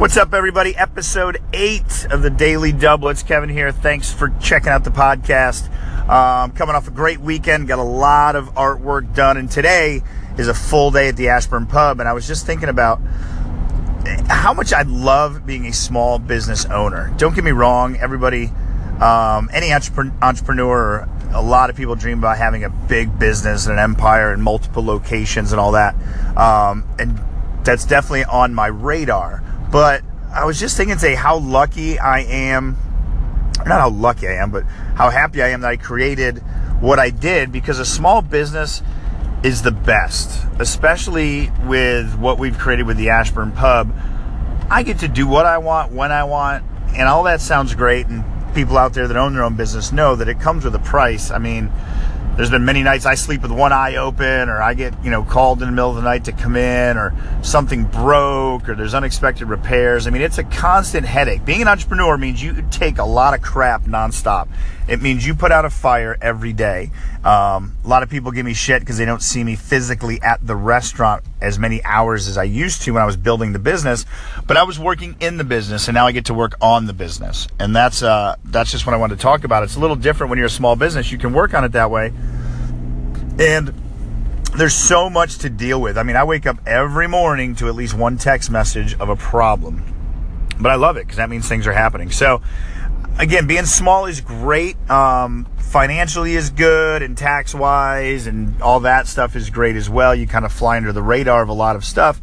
What's up, everybody? Episode eight of the Daily Double. It's Kevin here. Thanks for checking out the podcast. Um, coming off a great weekend, got a lot of artwork done, and today is a full day at the Ashburn Pub. And I was just thinking about how much I love being a small business owner. Don't get me wrong, everybody, um, any entrepreneur, a lot of people dream about having a big business and an empire and multiple locations and all that. Um, and that's definitely on my radar. But I was just thinking today how lucky I am, not how lucky I am, but how happy I am that I created what I did because a small business is the best, especially with what we've created with the Ashburn Pub. I get to do what I want when I want, and all that sounds great. And people out there that own their own business know that it comes with a price. I mean, there's been many nights I sleep with one eye open, or I get, you know, called in the middle of the night to come in, or something broke, or there's unexpected repairs. I mean, it's a constant headache. Being an entrepreneur means you take a lot of crap nonstop. It means you put out a fire every day. Um, a lot of people give me shit because they don't see me physically at the restaurant as many hours as I used to when I was building the business. But I was working in the business, and now I get to work on the business, and that's uh, that's just what I wanted to talk about. It's a little different when you're a small business. You can work on it that way and there's so much to deal with. I mean, I wake up every morning to at least one text message of a problem. But I love it because that means things are happening. So, again, being small is great. Um, financially is good and tax wise and all that stuff is great as well. You kind of fly under the radar of a lot of stuff.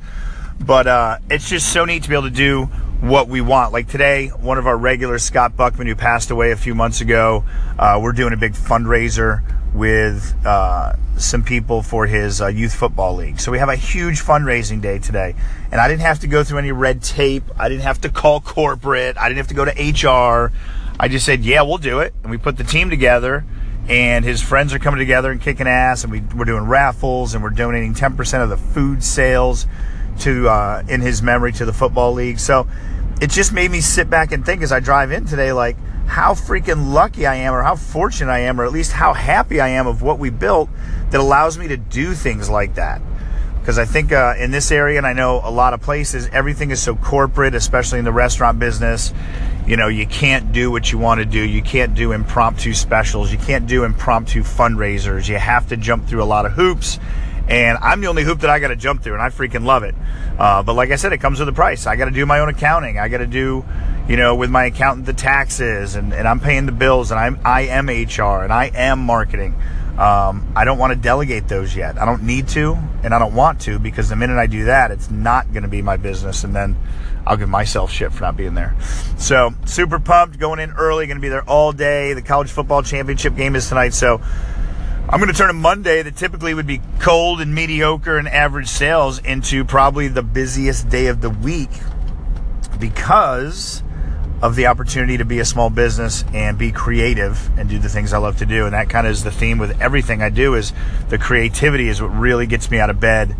But uh, it's just so neat to be able to do what we want. Like today, one of our regulars, Scott Buckman, who passed away a few months ago, uh, we're doing a big fundraiser with uh, some people for his uh, youth football league. So we have a huge fundraising day today. And I didn't have to go through any red tape. I didn't have to call corporate. I didn't have to go to HR. I just said, yeah, we'll do it. And we put the team together. And his friends are coming together and kicking ass. And we, we're doing raffles and we're donating 10% of the food sales to uh, in his memory to the football league. So it just made me sit back and think as I drive in today, like, how freaking lucky I am, or how fortunate I am, or at least how happy I am of what we built that allows me to do things like that. Because I think uh, in this area, and I know a lot of places, everything is so corporate, especially in the restaurant business. You know, you can't do what you want to do. You can't do impromptu specials. You can't do impromptu fundraisers. You have to jump through a lot of hoops. And I'm the only hoop that I got to jump through, and I freaking love it. Uh, but like I said, it comes with a price. I got to do my own accounting. I got to do you know, with my accountant, the taxes, and, and I'm paying the bills, and I'm I am HR, and I am marketing. Um, I don't want to delegate those yet. I don't need to, and I don't want to, because the minute I do that, it's not going to be my business, and then I'll give myself shit for not being there. So super pumped, going in early, going to be there all day. The college football championship game is tonight, so. I'm going to turn a Monday that typically would be cold and mediocre and average sales into probably the busiest day of the week because of the opportunity to be a small business and be creative and do the things I love to do. And that kind of is the theme with everything I do is the creativity is what really gets me out of bed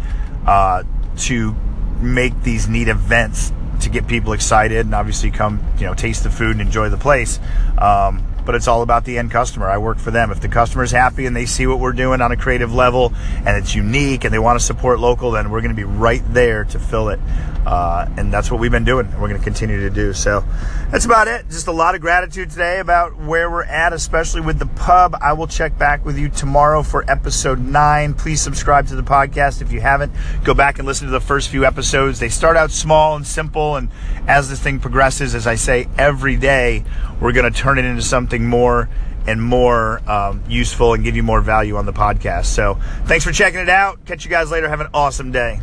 uh, to make these neat events to get people excited and obviously come, you know, taste the food and enjoy the place. Um, but it's all about the end customer. I work for them. If the customer's happy and they see what we're doing on a creative level and it's unique and they want to support local, then we're going to be right there to fill it. Uh, and that's what we've been doing. And we're going to continue to do. So that's about it. Just a lot of gratitude today about where we're at, especially with the pub. I will check back with you tomorrow for episode nine. Please subscribe to the podcast if you haven't. Go back and listen to the first few episodes. They start out small and simple. And as this thing progresses, as I say every day, we're going to turn it into something more and more um, useful and give you more value on the podcast. So thanks for checking it out. Catch you guys later. Have an awesome day.